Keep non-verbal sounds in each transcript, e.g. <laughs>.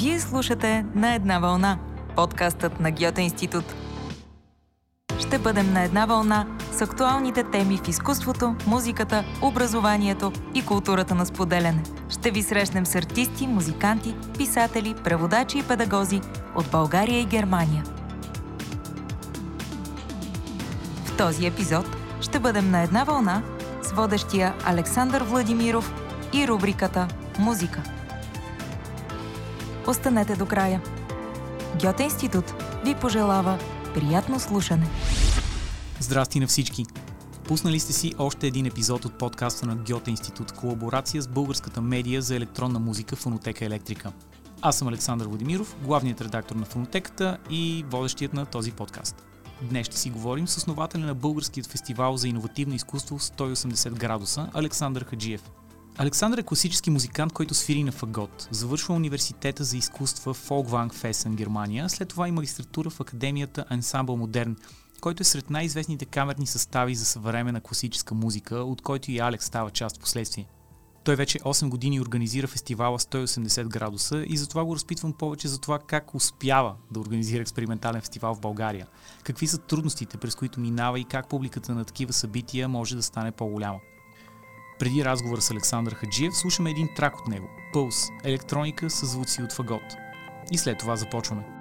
Вие слушате На една вълна, подкастът на Гьоте институт. Ще бъдем на една вълна с актуалните теми в изкуството, музиката, образованието и културата на споделяне. Ще ви срещнем с артисти, музиканти, писатели, преводачи и педагози от България и Германия. В този епизод ще бъдем на една вълна с водещия Александър Владимиров и рубриката Музика. Останете до края. Гьоте институт ви пожелава приятно слушане. Здрасти на всички! Пуснали сте си още един епизод от подкаста на Гьоте институт колаборация с българската медия за електронна музика Фонотека Електрика. Аз съм Александър Владимиров, главният редактор на Фонотеката и водещият на този подкаст. Днес ще си говорим с основателя на Българският фестивал за иновативно изкуство 180 градуса Александър Хаджиев. Александър е класически музикант, който свири на фагот. Завършва университета за изкуства Фолкванг Фесен, Германия. След това и магистратура в Академията Ансамбъл Модерн, който е сред най-известните камерни състави за съвременна класическа музика, от който и Алекс става част в последствие. Той вече 8 години организира фестивала 180 градуса и затова го разпитвам повече за това как успява да организира експериментален фестивал в България. Какви са трудностите, през които минава и как публиката на такива събития може да стане по-голяма. Преди разговор с Александър Хаджиев слушаме един трак от него – Пълс, електроника с звуци от фагот. И след това започваме.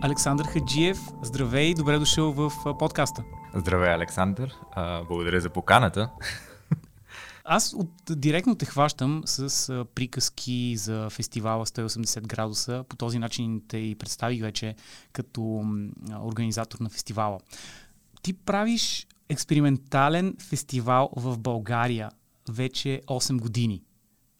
Александър Хаджиев, здравей, добре дошъл в подкаста. Здравей, Александър. А, благодаря за поканата. <laughs> Аз от, директно те хващам с а, приказки за фестивала 180 градуса. По този начин те и представих вече като а, организатор на фестивала. Ти правиш експериментален фестивал в България вече 8 години.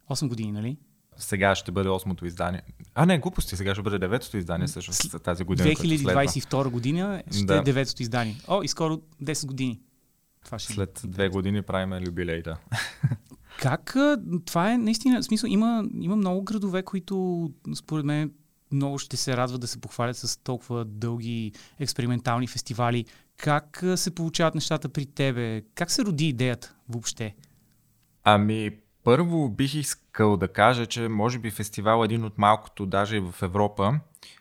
8 години, нали? Сега ще бъде 8-то издание. А, не, глупости, сега ще бъде 9-то издание за тази година. 2022 година ще да. е 9-то издание. О, и скоро 10 години. Това ще След две години правим юбилейта. <laughs> Как? Това е наистина, в смисъл, има, има много градове, които според мен много ще се радват да се похвалят с толкова дълги експериментални фестивали. Как се получават нещата при тебе? Как се роди идеята въобще? Ами, Първо бих искал да кажа, че може би фестивал е един от малкото, даже и в Европа,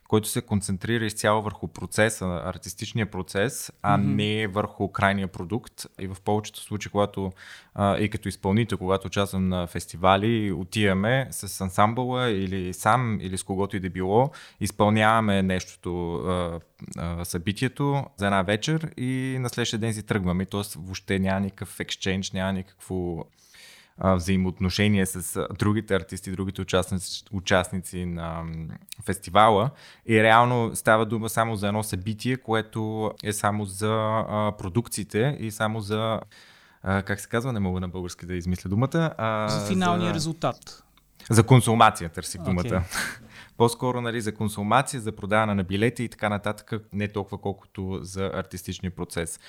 който се концентрира изцяло върху процеса, артистичния процес, а mm-hmm. не върху крайния продукт. И в повечето случаи, когато а, и като изпълнител, когато участвам на фестивали, отиваме с ансамбъла или сам, или с когото и да било, изпълняваме нещото, а, а, събитието за една вечер и на следващия ден си тръгваме. Тоест въобще няма никакъв екшенж, няма никакво взаимоотношение с другите артисти, другите участници, участници на фестивала. И реално става дума само за едно събитие, което е само за а, продукциите и само за. А, как се казва? Не мога на български да измисля думата. А, за финалния за... резултат. За консумация търсих думата. Okay. <laughs> По-скоро нали, за консумация, за продаване на билети и така нататък, не толкова колкото за артистичния процес.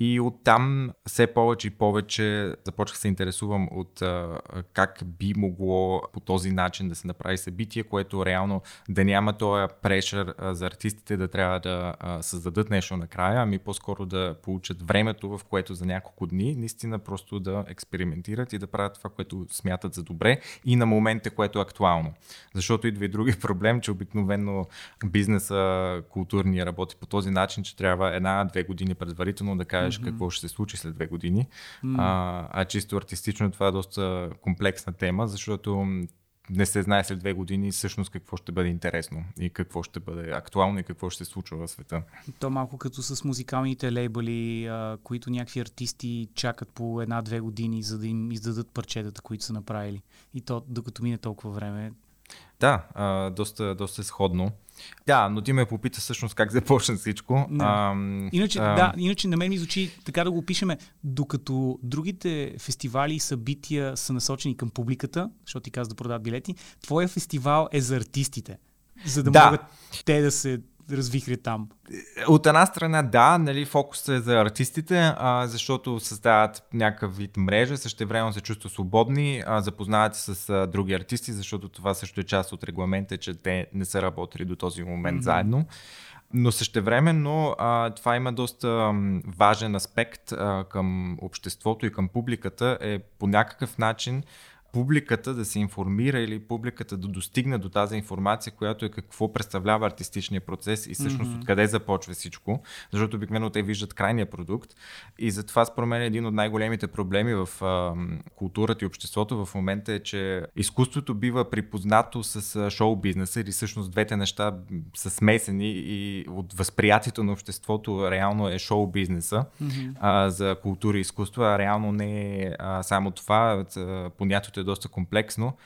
И оттам все повече и повече започнах се интересувам от а, как би могло по този начин да се направи събитие, което реално да няма този прешър за артистите да трябва да а, създадат нещо накрая, ами по-скоро да получат времето, в което за няколко дни наистина просто да експериментират и да правят това, което смятат за добре и на момента, което е актуално. Защото идва и други <laughs> проблем, че обикновено бизнеса културния работи по този начин, че трябва една-две години предварително да кажа кажеш mm-hmm. какво ще се случи след две години. Mm-hmm. А, а чисто артистично това е доста комплексна тема, защото не се знае след две години всъщност какво ще бъде интересно и какво ще бъде актуално и какво ще се случва в света. То малко като с музикалните лейбъли, а, които някакви артисти чакат по една-две години, за да им издадат парчетата, които са направили. И то, докато мине толкова време. Да, а, доста, доста сходно. Да, но ти ме попита всъщност как започна всичко. А, иначе, а... да, иначе на мен ми звучи така да го опишеме, докато другите фестивали и събития са насочени към публиката, защото ти каза да продават билети, твоя фестивал е за артистите, за да, да. могат те да се развихри там? От една страна да, нали, фокусът е за артистите, а, защото създават някакъв вид мрежа, също време се чувстват свободни, а, запознават се с а, други артисти, защото това също е част от регламента, че те не са работили до този момент mm-hmm. заедно. Но същевременно а, това има доста важен аспект а, към обществото и към публиката е по някакъв начин публиката да се информира или публиката да достигне до тази информация, която е какво представлява артистичния процес и всъщност mm-hmm. откъде започва всичко, защото обикновено те виждат крайния продукт и затова според мен един от най-големите проблеми в а, културата и обществото в момента е, че изкуството бива припознато с шоу бизнеса или всъщност двете неща са смесени и от възприятието на обществото реално е шоу бизнеса mm-hmm. а, за култура и изкуство, а реално не е а, само това, понятието е доста комплексно.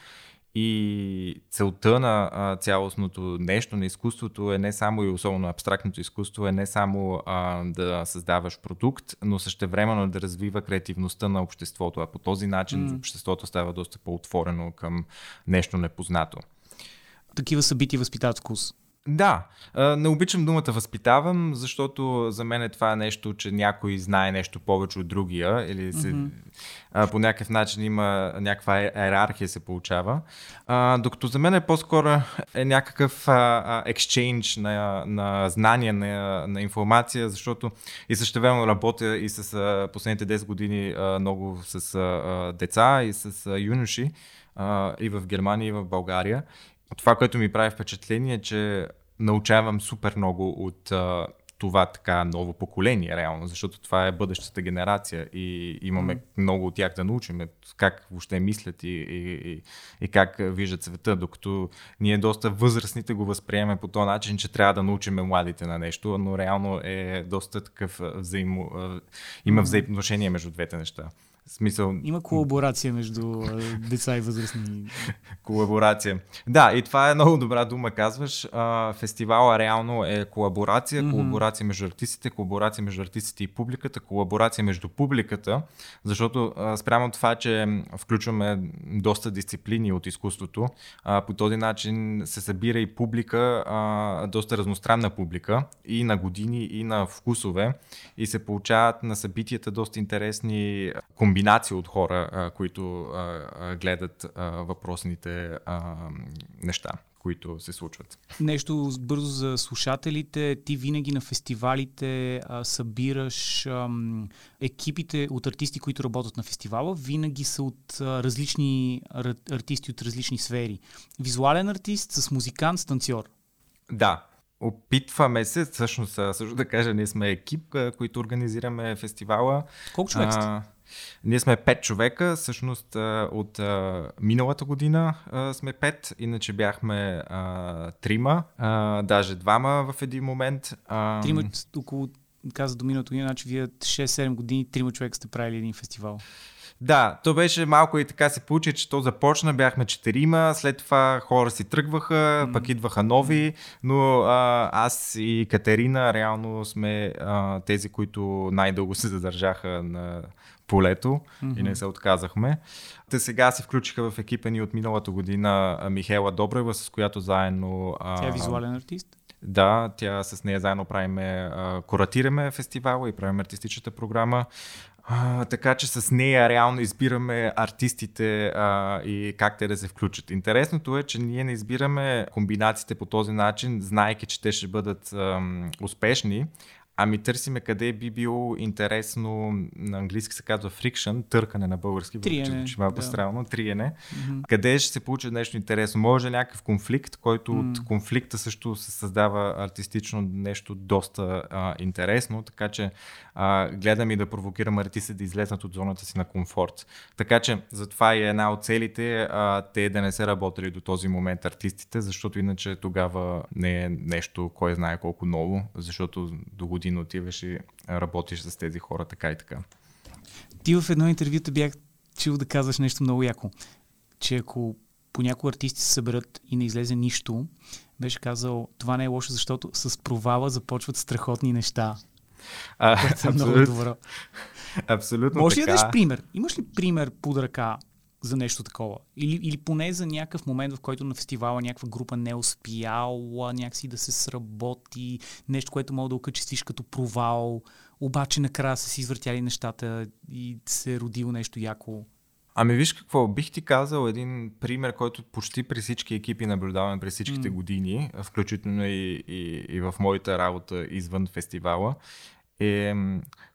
И целта на а, цялостното нещо на изкуството е не само и особено абстрактното изкуство, е не само а, да създаваш продукт, но същевременно да развива креативността на обществото. А по този начин mm. обществото става доста по-отворено към нещо непознато. Такива събития възпитават вкус. Да, не обичам думата възпитавам, защото за мен това е нещо, че някой знае нещо повече от другия или се, mm-hmm. по някакъв начин има някаква иерархия се получава. докато за мен е по-скоро е някакъв екшейндж на, на знания, на, на информация, защото и също време работя и с последните 10 години много с деца и с юноши и в Германия, и в България. Това, което ми прави впечатление е, че научавам супер много от а, това така ново поколение, реално, защото това е бъдещата генерация и имаме mm. много от тях да научим как въобще мислят и, и, и, и как виждат света, докато ние доста възрастните го възприемаме по този начин, че трябва да научим младите на нещо, но реално е доста такъв взаимо, има взаимоотношение между двете неща. Смисъл... Има колаборация между деца и възрастни. <laughs> колаборация. Да, и това е много добра дума, казваш. Фестивала реално е колаборация, mm-hmm. колаборация между артистите, колаборация между артистите и публиката, колаборация между публиката, защото спрямо това, че включваме доста дисциплини от изкуството, по този начин се събира и публика, доста разностранна публика, и на години, и на вкусове, и се получават на събитията доста интересни комбинации комбинация от хора, а, които а, а, гледат а, въпросните а, неща които се случват. Нещо бързо за слушателите. Ти винаги на фестивалите а, събираш ам, екипите от артисти, които работят на фестивала. Винаги са от а, различни ар- артисти от различни сфери. Визуален артист с музикант, с танцор. Да, Опитваме се, всъщност, също да кажа, ние сме екип, които организираме фестивала. Колко човек сте? Ние сме пет човека, всъщност от миналата година сме пет, иначе бяхме трима, даже двама в един момент. Трима, около, каза до миналата година, значи вие 6-7 години, трима човека сте правили един фестивал. Да, то беше малко и така се получи, че то започна, бяхме четирима, след това хора си тръгваха, mm-hmm. пък идваха нови, но а, аз и Катерина реално сме а, тези, които най-дълго се задържаха на полето mm-hmm. и не се отказахме. Те сега се включиха в екипа ни от миналата година Михела Добрева, с която заедно... Тя е визуален артист? Да, тя с нея заедно правиме, куратираме фестивала и правим артистичната програма. А, така че с нея реално избираме артистите а, и как те да се включат. Интересното е, че ние не избираме комбинациите по този начин, знаеки, че те ще бъдат ам, успешни, Ами търсиме къде би било интересно, на английски се казва friction, търкане на български, триене, че малко да. странно, триене. Mm-hmm. Къде ще се получи нещо интересно? Може някакъв конфликт, който mm. от конфликта също се създава артистично нещо доста а, интересно, така че а, гледам и да провокирам артисти да излезнат от зоната си на комфорт. Така че затова е една от целите а, те да не се работили до този момент артистите, защото иначе тогава не е нещо, кой знае колко ново, защото до година година отиваш и работиш с тези хора така и така. Ти в едно интервю те бях чул да казваш нещо много яко, че ако по някои артисти се съберат и не излезе нищо, беше казал, това не е лошо, защото с провала започват страхотни неща. А, е абсолютно, много добро. Абсолютно Може ли да дадеш пример? Имаш ли пример под ръка за нещо такова. Или, или поне за някакъв момент, в който на фестивала някаква група не е успяла някакси да се сработи, нещо, което мога да окачествиш като провал, обаче накрая са си извъртяли нещата и се е родило нещо яко. Ами виж какво, бих ти казал един пример, който почти при всички екипи наблюдаваме през всичките mm. години, включително и, и, и в моята работа извън фестивала, е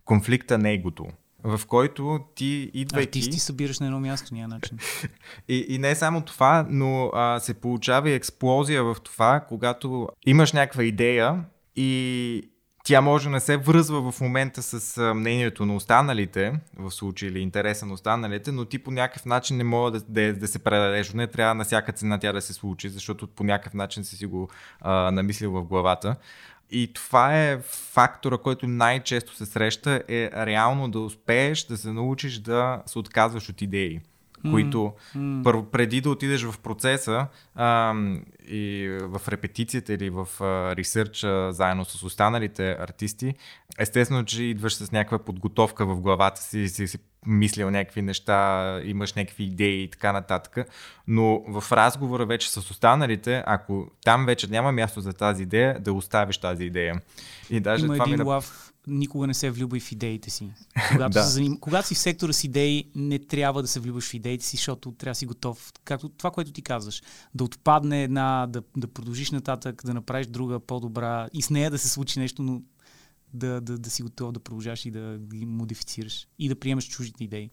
конфликта на егото в който ти идвайки... Артисти събираш на едно място, няма начин. <laughs> и, и не само това, но а, се получава и експлозия в това, когато имаш някаква идея и тя може да не се връзва в момента с мнението на останалите, в случай или интереса на останалите, но ти по някакъв начин не може да, да, да се предадеш. Не трябва на всяка цена тя да се случи, защото по някакъв начин си си го а, намислил в главата. И това е фактора, който най-често се среща, е реално да успееш да се научиш да се отказваш от идеи които mm. първо, преди да отидеш в процеса а, и в репетицията или в ресърча заедно с останалите артисти, естествено, че идваш с някаква подготовка в главата си, си, си мислил някакви неща, имаш някакви идеи и така нататък. Но в разговора вече с останалите, ако там вече няма място за тази идея, да оставиш тази идея. И даже Има това един ми... лав никога не се влюбай в идеите си. <laughs> Когато, да. заним... Когато си в сектора с идеи, не трябва да се влюбваш в идеите си, защото трябва да си готов. Както това, което ти казваш. Да отпадне една, да, да продължиш нататък, да направиш друга по-добра и с нея да се случи нещо, но да, да, да си готов да продължаш и да ги модифицираш и да приемаш чужите идеи.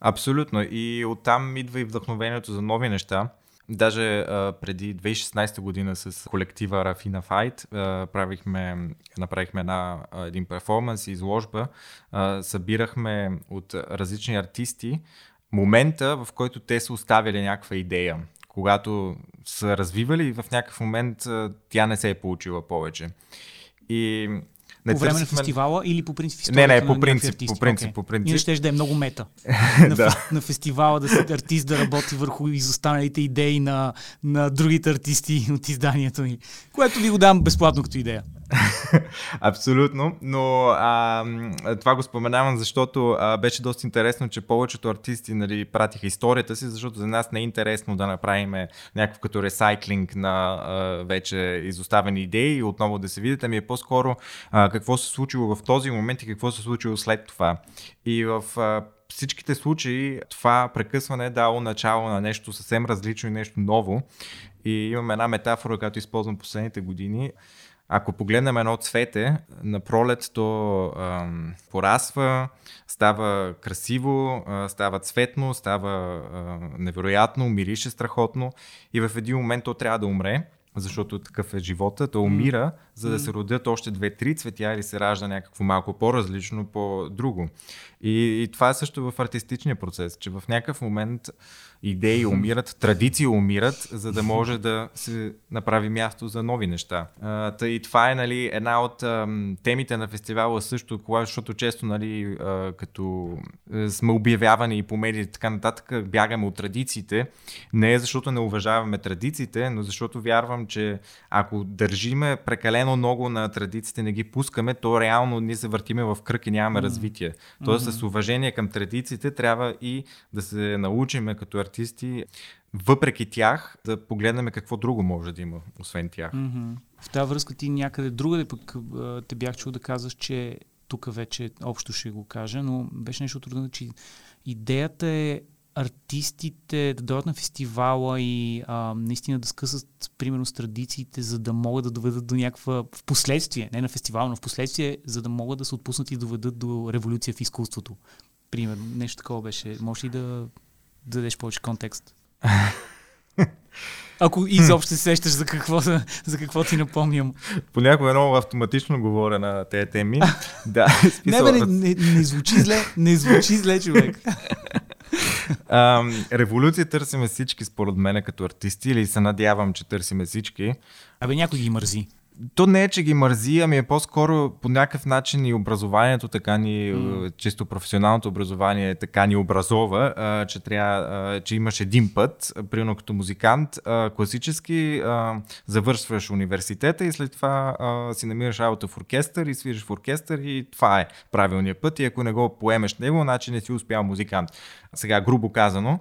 Абсолютно. И оттам идва и вдъхновението за нови неща. Даже а, преди 2016 година с колектива Рафина Файт правихме, направихме една, един перформанс и изложба. А, събирахме от различни артисти момента, в който те са оставили някаква идея. Когато са развивали, в някакъв момент тя не се е получила повече. И не по време на фестивала или по принцип Не, не, по принцип, по принцип, okay. по принцип. Иначе ще да е много мета. <laughs> на, да. на фестивала да си артист да работи върху изостаналите идеи на, на другите артисти от изданието ми. Което ви го дам безплатно като идея. <laughs> Абсолютно, но а, това го споменавам, защото а, беше доста интересно, че повечето артисти нали, пратиха историята си, защото за нас не е интересно да направим някакво като ресайклинг на а, вече изоставени идеи и отново да се видите, ами е по-скоро а, какво се случило в този момент и какво се случило след това. И в а, всичките случаи това прекъсване е дало начало на нещо съвсем различно и нещо ново. И имам една метафора, която използвам последните години. Ако погледнем едно цвете, на пролет то ам, порасва, става красиво, а, става цветно, става а, невероятно, мирише страхотно и в един момент то трябва да умре защото такъв е живота, то умира, за да се родят още две-три цветя или се ражда някакво малко по-различно, по-друго. И, и това е също в артистичния процес, че в някакъв момент идеи умират, <laughs> традиции умират, за да може да се направи място за нови неща. А, тъй, и това е нали, една от а, темите на фестивала също, кога, защото често нали, а, като а, сме обявявани и по медии и така нататък, бягаме от традициите. Не е защото не уважаваме традициите, но защото вярвам, че ако държиме прекалено много на традициите, не ги пускаме, то реално ние се въртиме в кръг и нямаме развитие. Тоест. С уважение към традициите трябва и да се научиме като артисти, въпреки тях, да погледнем какво друго може да има, освен тях. В тази връзка ти някъде другаде пък те бях чул да казваш, че тук вече общо ще го кажа, но беше нещо трудно, че идеята е артистите да дойдат на фестивала и а, наистина да скъсат, примерно, с традициите, за да могат да доведат до някаква, в последствие, не на фестивал, но в последствие, за да могат да се отпуснат и доведат до революция в изкуството. Примерно, нещо такова беше. Може ли да, да дадеш повече контекст? <laughs> Ако изобщо се сещаш за какво, за, какво ти напомням. Понякога много автоматично говоря на тези теми. <laughs> да, <laughs> не, бе, не, не, не звучи зле, не звучи зле, човек. А, революция търсиме всички, според мен, като артисти, или се надявам, че търсиме всички. Абе, някой ги мързи то не е, че ги мързи, ами е по-скоро по някакъв начин и образованието, така ни, mm. чисто професионалното образование така ни образова, а, че, трябва, а, че имаш един път, примерно като музикант, а, класически а, завършваш университета и след това а, си намираш работа в оркестър и свириш в оркестър и това е правилният път и ако не го поемеш него, значи не си успял музикант. Сега, грубо казано,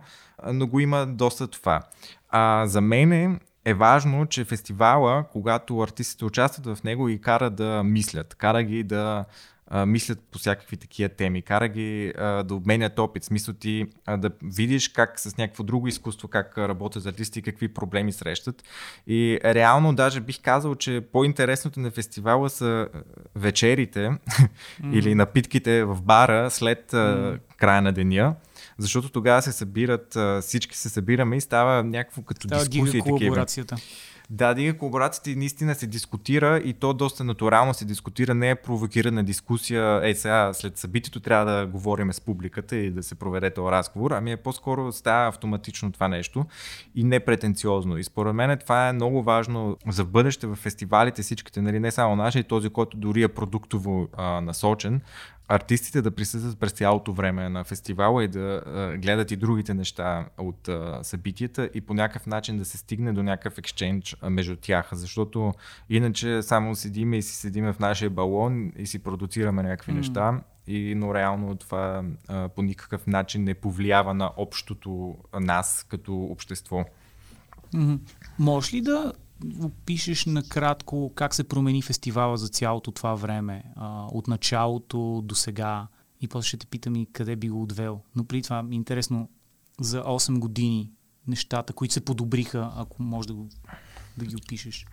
но го има доста това. А, за мен е важно, че фестивала, когато артистите участват в него и кара да мислят, кара ги да а, мислят по всякакви такива теми, кара ги а, да обменят опит, смисъл ти а, да видиш как с някакво друго изкуство, как работят артисти, какви проблеми срещат. И реално даже бих казал, че по-интересното на фестивала са вечерите mm. или напитките в бара след mm. края на деня защото тогава се събират, всички се събираме и става някакво като става дискусия. колаборацията. Да, дига колаборацията наистина се дискутира и то доста натурално се дискутира, не е провокирана дискусия, ей сега след събитието трябва да говорим с публиката и да се проведе този разговор, ами е по-скоро става автоматично това нещо и не претенциозно. И според мен това е много важно за бъдеще в фестивалите всичките, нали, не само нашия, и този, който дори е продуктово а, насочен, артистите да присъстват през цялото време на фестивала и да а, гледат и другите неща от а, събитията и по някакъв начин да се стигне до някакъв екшенч между тях, защото иначе само седиме и си седиме в нашия балон и си продуцираме някакви mm. неща, и, но реално това а, по никакъв начин не повлиява на общото нас като общество. Mm-hmm. Можеш ли да опишеш накратко как се промени фестивала за цялото това време, а, от началото до сега и после ще те питам и къде би го отвел. Но при това ми е интересно за 8 години нещата, които се подобриха, ако може да, го, да ги опишеш.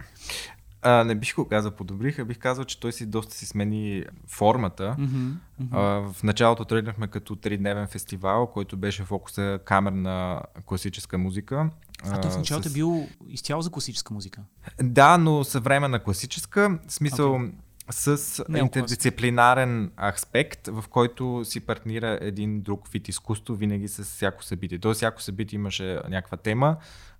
А, не бих го казал подобриха, бих казал, че той си доста си смени формата. Mm-hmm, mm-hmm. А, в началото тръгнахме като тридневен фестивал, който беше фокуса камерна класическа музика. А той в началото с... е бил изцяло за класическа музика. Да, но съвременна класическа. В смисъл okay. С интердисциплинарен аспект, в който си партнира един друг вид изкуство винаги с всяко събитие. Тоест, всяко събитие имаше някаква тема.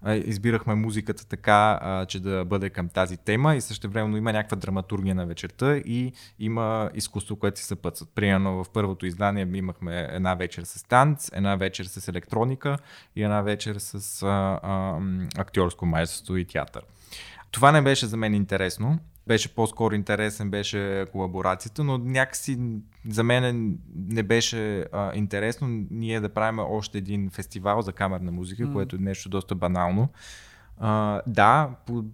Избирахме музиката така, че да бъде към тази тема и също времено има някаква драматургия на вечерта и има изкуство, което си съпътстват. Примерно в първото издание имахме една вечер с танц, една вечер с електроника и една вечер с а, а, актьорско майсторство и театър. Това не беше за мен интересно, беше по-скоро интересен, беше колаборацията, но някакси за мен не беше а, интересно ние да правим още един фестивал за камерна музика, mm. което е нещо доста банално. А, да, по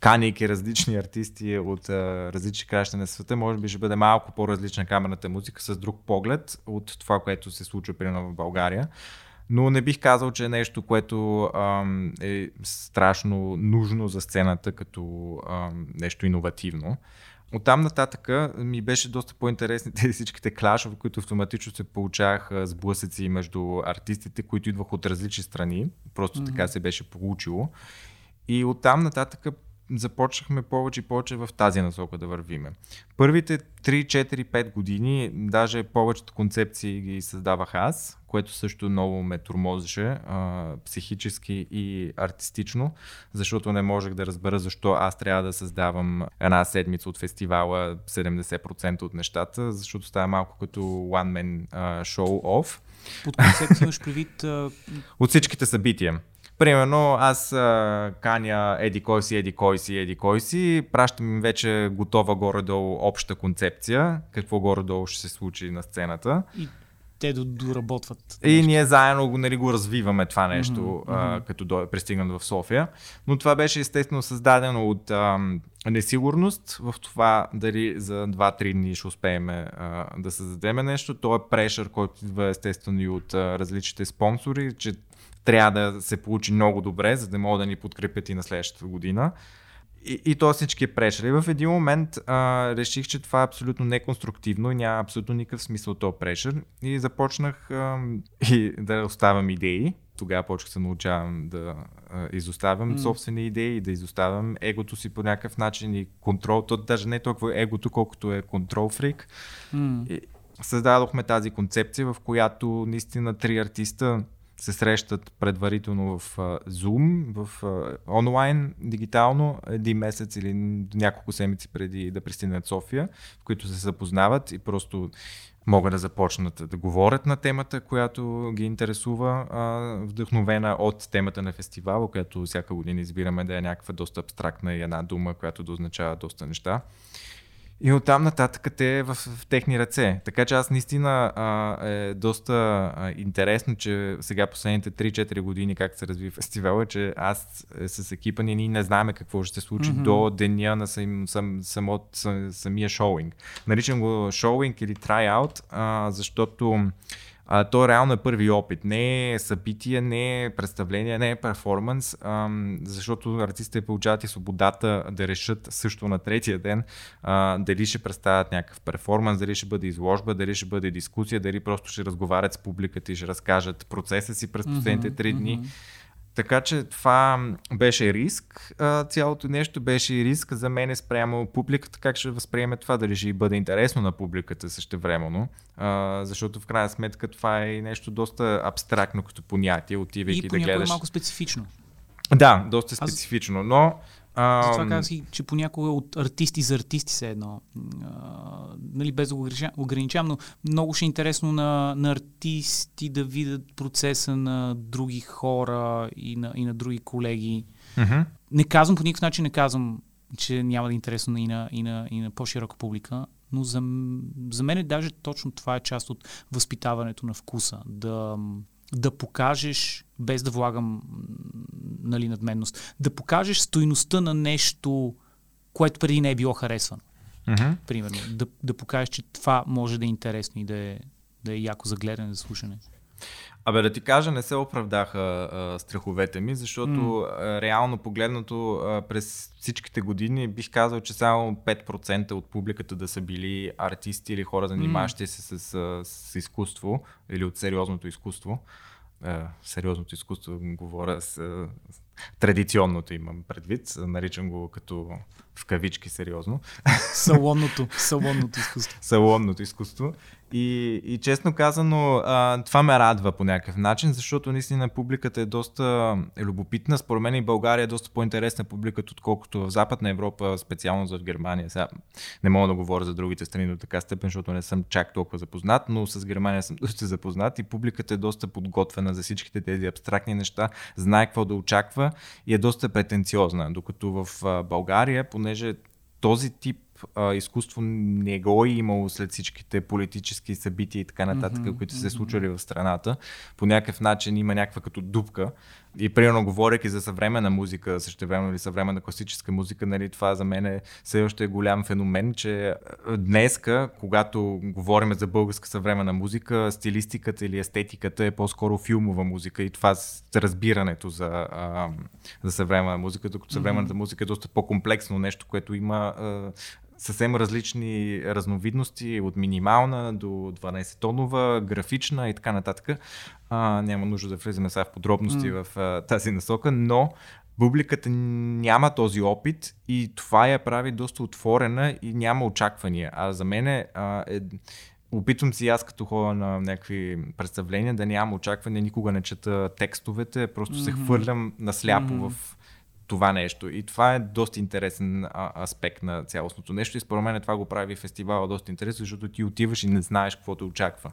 канейки различни артисти от а, различни краща на света, може би ще бъде малко по-различна камерната музика с друг поглед от това, което се случва примерно в България. Но не бих казал, че е нещо, което ам, е страшно нужно за сцената като ам, нещо иновативно. От там нататък ми беше доста по-интересни <laughs> тези всичките клашове, които автоматично се получаваха сблъсъци между артистите, които идваха от различни страни. Просто mm-hmm. така се беше получило. И оттам нататък започнахме повече и повече в тази насока да вървиме. Първите 3, 4, 5 години, даже повечето концепции ги създавах аз, което също много ме турмозеше а, психически и артистично, защото не можех да разбера защо аз трябва да създавам една седмица от фестивала 70% от нещата, защото става малко като one man show off. Под концепция имаш предвид... От всичките събития. Примерно аз а, каня еди кой си, еди кой си, еди кой си, пращам им вече готова горе-долу обща концепция, какво горе-долу ще се случи на сцената. И те доработват. И ние заедно нали, го развиваме това нещо, mm-hmm. а, като до, пристигнат в София. Но това беше естествено създадено от а, несигурност в това дали за 2-3 дни ще успеем а, да създадем нещо. То е прешър, който идва естествено и от а, различните спонсори, че трябва да се получи много добре, за да могат да ни подкрепят и на следващата година. И, и то всички е прешери. В един момент а, реших, че това е абсолютно неконструктивно и няма абсолютно никакъв смисъл този прешер. И започнах а, и да оставям идеи. Тогава почнах се научавам да а, изоставям mm. собствени идеи и да изоставям егото си по някакъв начин и контрол. То даже не е толкова егото, колкото е контрол фрик. Mm. И създадохме тази концепция, в която наистина три артиста се срещат предварително в Zoom, в онлайн, дигитално, един месец или няколко седмици преди да пристигнат София, в които се запознават и просто могат да започнат да говорят на темата, която ги интересува, вдъхновена от темата на фестивала, която всяка година избираме да е някаква доста абстрактна и една дума, която да означава доста неща. И оттам нататък те е в, в техни ръце. Така че аз наистина а, е доста а, интересно, че сега последните 3-4 години как се разви фестивала, че аз е, с екипа ни ние не знаем какво ще се случи mm-hmm. до деня на сам, сам, само, сам, самия шоуинг. Наричам го шоуинг или трайаут, защото а, то реално е първи опит. Не е събитие, не е представление, не е перформанс, а, защото артистите получават и свободата да решат също на третия ден а, дали ще представят някакъв перформанс, дали ще бъде изложба, дали ще бъде дискусия, дали просто ще разговарят с публиката и ще разкажат процеса си през последните три дни. Mm-hmm така че това беше риск. Цялото нещо беше и риск за мен спрямо публиката, как ще възприеме това, дали ще бъде интересно на публиката същевременно. Защото в крайна сметка това е нещо доста абстрактно като понятие, отивайки и да гледаш. И малко специфично. Да, доста специфично, но а, Затова казах си, че понякога от артисти за артисти се едно. А, нали, без да го ограничавам, но много ще е интересно на, на артисти да видят процеса на други хора и на, и на други колеги. Mm-hmm. Не казвам, по никакъв начин не казвам, че няма да е интересно и на, и на, и на по-широка публика, но за, за мен даже точно това е част от възпитаването на вкуса. Да, да покажеш, без да влагам нали, надменност, да покажеш стойността на нещо, което преди не е било харесвано. Mm-hmm. Примерно. Да, да покажеш, че това може да е интересно и да е, да е яко за гледане, за слушане. Абе да ти кажа, не се оправдаха а, страховете ми, защото mm. реално погледнато а, през всичките години бих казал, че само 5% от публиката да са били артисти или хора, занимаващи се с, с, с изкуство или от сериозното изкуство. А, сериозното изкуство говоря с, с традиционното имам предвид, наричам го като в кавички сериозно. Салонното, салонното изкуство. салонното изкуство. И, и честно казано, а, това ме радва по някакъв начин, защото наистина публиката е доста е любопитна. Според мен и България е доста по-интересна публиката, отколкото в Западна Европа, специално за Германия. Сега не мога да говоря за другите страни до така степен, защото не съм чак толкова запознат, но с Германия съм <laughs> доста запознат и публиката е доста подготвена за всичките тези абстрактни неща, знае какво да очаква и е доста претенциозна. Докато в България, понеже този тип а, изкуство не го е имало след всичките политически събития и така нататък, mm-hmm, които са се случвали в страната. По някакъв начин има някаква като дупка. И примерно, говоряки за съвременна музика, също време или съвременна класическа музика, нали, това за мен е все още е голям феномен, че днеска, когато говорим за българска съвременна музика, стилистиката или естетиката е по-скоро филмова музика и това с разбирането за, а, за съвременна музика, докато съвременната mm-hmm. музика е доста по-комплексно нещо, което има а, съвсем различни разновидности, от минимална до 12-тонова, графична и така нататък. А, няма нужда да влизаме сега в подробности mm. в а, тази насока, но публиката няма този опит и това я прави доста отворена и няма очаквания. А за мен е, е опитвам си аз като хора на някакви представления да нямам очаквания, никога не чета текстовете, просто mm-hmm. се хвърлям насляпо mm-hmm. в това нещо. И това е доста интересен а, аспект на цялостното нещо. И според мен това го прави фестивала доста интересно, защото ти отиваш и не знаеш какво те очаква.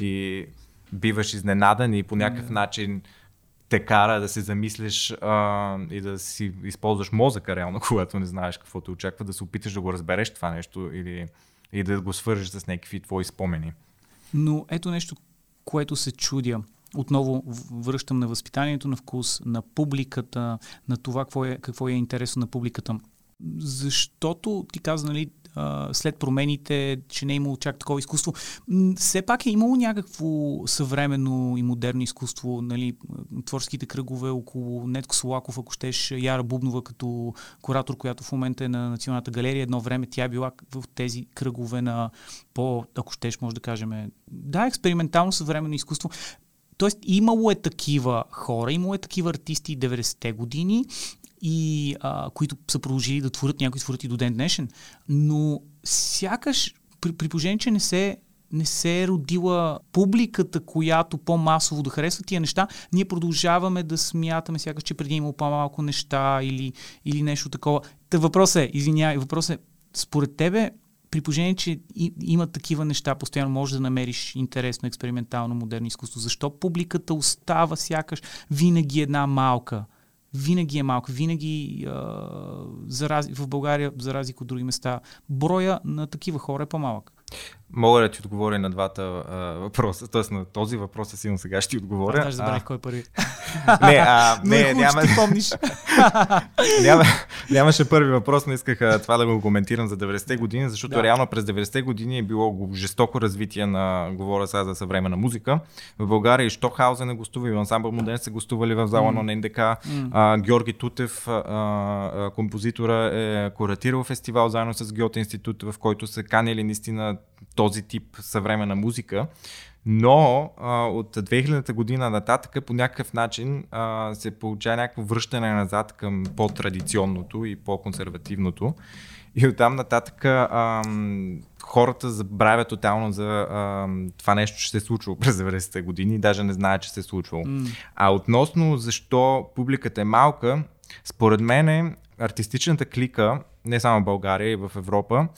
И биваш изненадан и по някакъв yeah. начин те кара да се замислиш а, и да си използваш мозъка реално, <laughs> когато не знаеш какво те очаква, да се опиташ да го разбереш това нещо или и да го свържеш с някакви твои спомени. Но ето нещо, което се чудя отново връщам на възпитанието на вкус, на публиката, на това какво е, какво е интересно на публиката. Защото ти каза, нали, след промените, че не е имало чак такова изкуство. Все пак е имало някакво съвременно и модерно изкуство, нали, творческите кръгове около Нетко Солаков, ако щеш, Яра Бубнова като куратор, която в момента е на Националната галерия. Едно време тя е била в тези кръгове на по, ако щеш, може да кажем, да, експериментално съвременно изкуство. Тоест, имало е такива хора, имало е такива артисти 90-те години, и, а, които са продължили да творят, някои творят и до ден днешен. Но сякаш, при, при положение, че не се не се е родила публиката, която по-масово да харесва тия неща, ние продължаваме да смятаме сякаш, че преди е имало по-малко неща или, или нещо такова. Та въпрос е, извинявай, въпрос е, според тебе при положение, че има такива неща, постоянно можеш да намериш интересно, експериментално, модерно изкуство. Защо публиката остава сякаш винаги една малка? Винаги е малка. Винаги а, за в България, за разлика от други места, броя на такива хора е по-малък. Мога да ти отговоря на двата а, въпроса, т.е. на този въпрос е силно сега ще ти отговоря. Аз забравих кой е първи. <laughs> не, а, не, не няма... Ти помниш. <laughs> няма, нямаше първи въпрос, не исках а, това да го коментирам за 90-те години, защото да. реално през 90-те години е било жестоко развитие на, говоря сега за съвременна музика. В България и Штохаузен е гостува, и ансамбъл Моден са гостували в зала mm. на НДК. Mm. А, Георги Тутев, а, а, композитора, е куратирал фестивал заедно с Гьоте институт, в който са канели наистина този тип съвременна музика. Но а, от 2000-та година нататък по някакъв начин а, се получава някакво връщане назад към по-традиционното и по-консервативното. И оттам нататък а, хората забравят тотално за а, това нещо, че се е случвало <laughs> през 90-те години, даже не знаят, че се е случвало. Mm. А относно защо публиката е малка, според мен артистичната клика, не само в България и в Европа,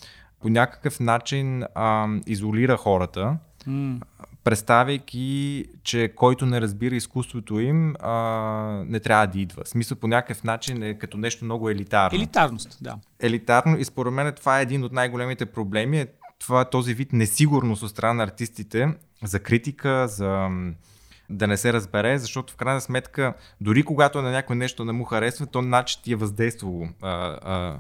по някакъв начин а, изолира хората, mm. представяйки, че който не разбира изкуството им, а, не трябва да идва. Смисъл по някакъв начин е като нещо много елитарно. Елитарност, да. Елитарно и според мен това е един от най-големите проблеми. Е това е този вид несигурност от страна на артистите за критика, за да не се разбере, защото в крайна сметка, дори когато на някой нещо не му харесва, то значи ти е въздействало а, а,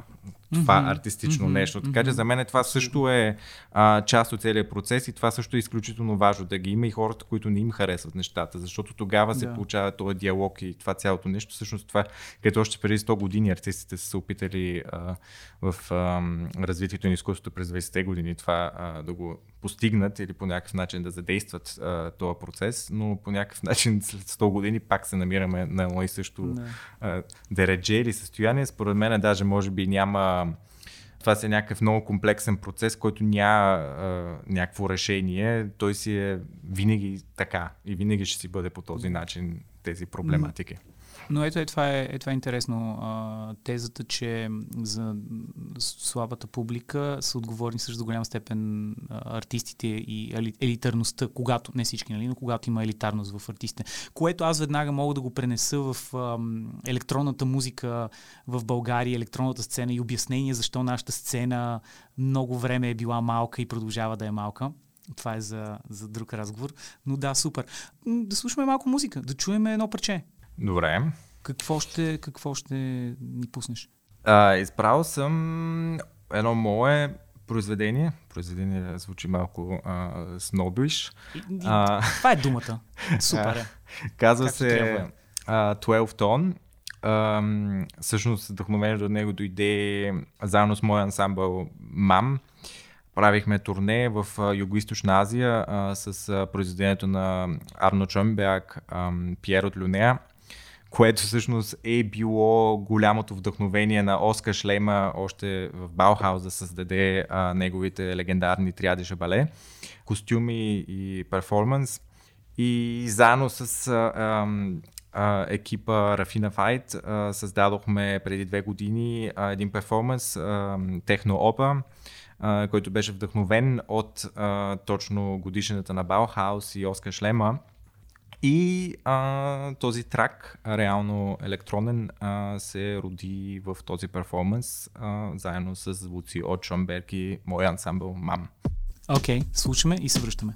това mm-hmm. артистично mm-hmm. нещо. Така че за мен това също е а, част от целият процес и това също е изключително важно да ги има и хората, които не им харесват нещата, защото тогава се получава този диалог и това цялото нещо. Всъщност това, като още преди 100 години артистите са се опитали а, в а, развитието на изкуството през 20-те години това а, да го постигнат или по някакъв начин да задействат а, този процес, но по някакъв начин <laughs> след 100 години пак се намираме на едно и също а, дередже или състояние. Според мен даже може би няма това си е някакъв много комплексен процес, който няма а, някакво решение. Той си е винаги така и винаги ще си бъде по този начин тези проблематики. Но ето е, това е, е, това е интересно. А, тезата, че за слабата публика са отговорни също до голяма степен а, артистите и елитарността, когато, не всички, нали, но когато има елитарност в артистите. Което аз веднага мога да го пренеса в а, електронната музика в България, електронната сцена и обяснение защо нашата сцена много време е била малка и продължава да е малка. Това е за, за друг разговор. Но да, супер. Да слушаме малко музика, да чуем едно парче. Добре. Какво ще, какво ще ни пуснеш? А, избрал съм едно мое произведение. Произведение звучи малко а, снобиш. И, и, а, това е думата. <laughs> Супер е. Казва Както се а, 12 Tone. А, всъщност вдъхновението от него дойде заедно с моя ансамбъл МАМ. Правихме турне в Юго-Источна Азия а, с произведението на Арно Чомберг, Пьер от Люнея което всъщност е било голямото вдъхновение на Оскар Шлема още в Баухаус да създаде а, неговите легендарни триади жабале, костюми и перформанс. И заедно с а, а, екипа Рафина Файт създадохме преди две години а, един перформанс, Техно Опа, който беше вдъхновен от а, точно годишната на Баухаус и Оскар Шлема. И а, този трак, реално електронен, а, се роди в този перформанс, а, заедно с звуци от Шонберг и мой ансамбъл МАМ. Окей, okay, слушаме и се връщаме.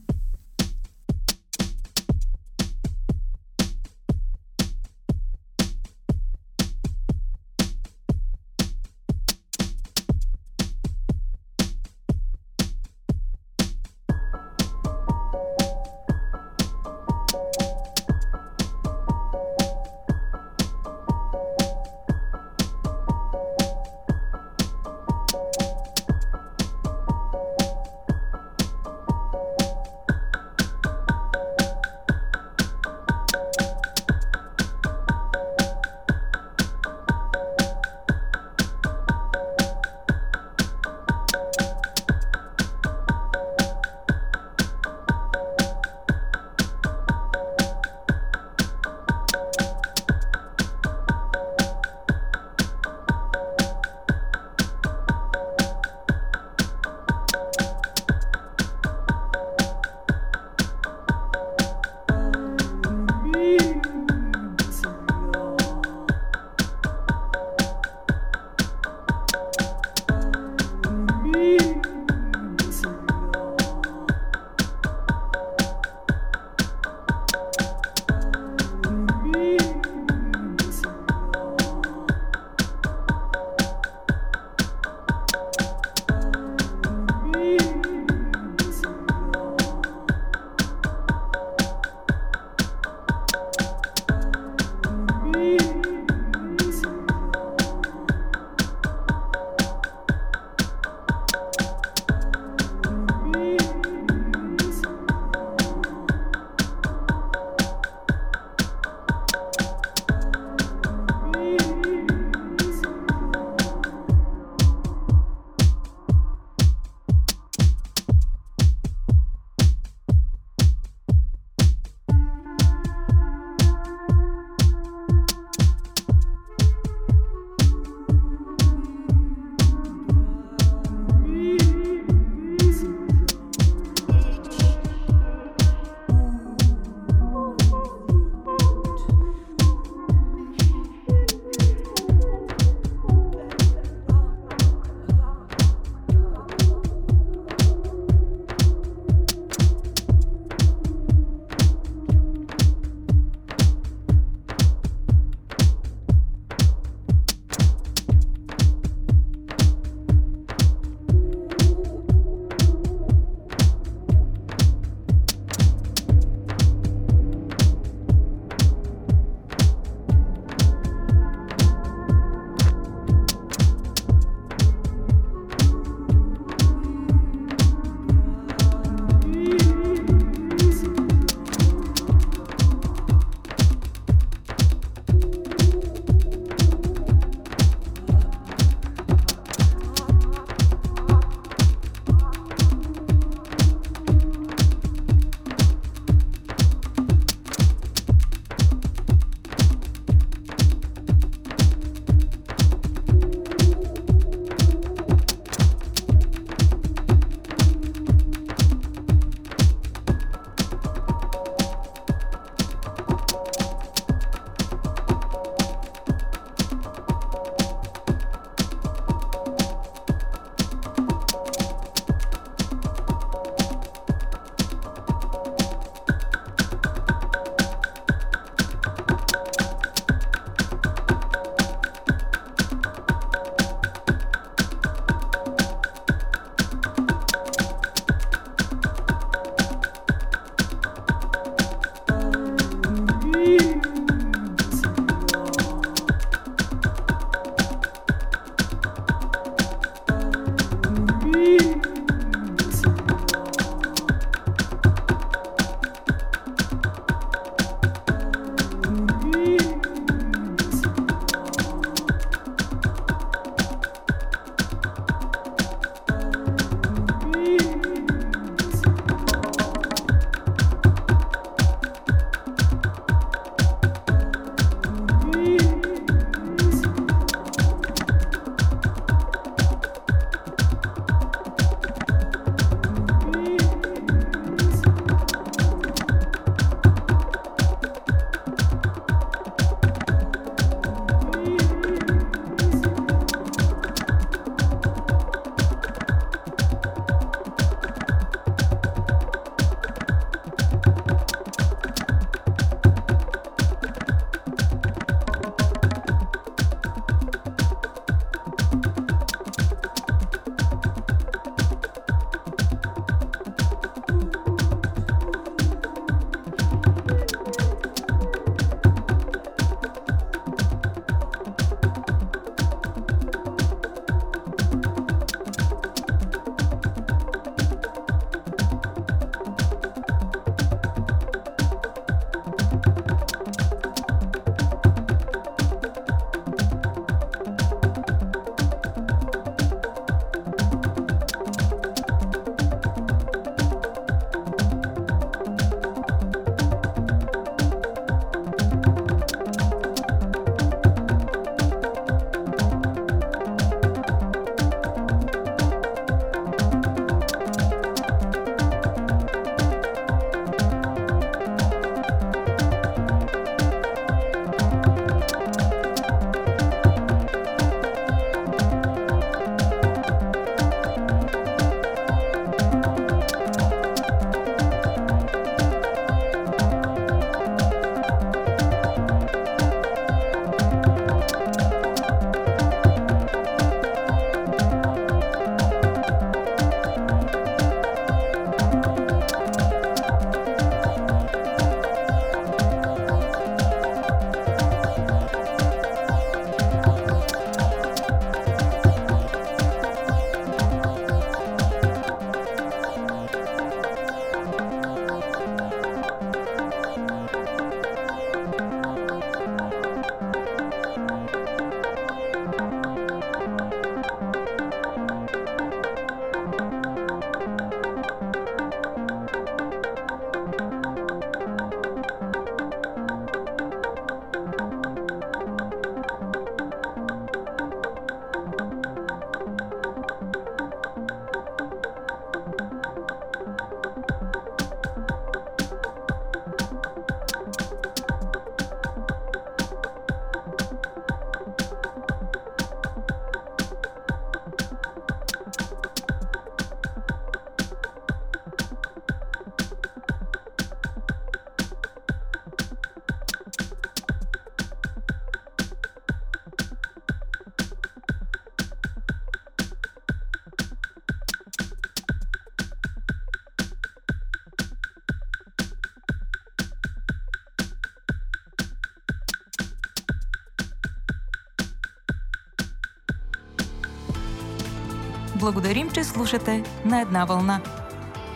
Благодарим, че слушате на една вълна.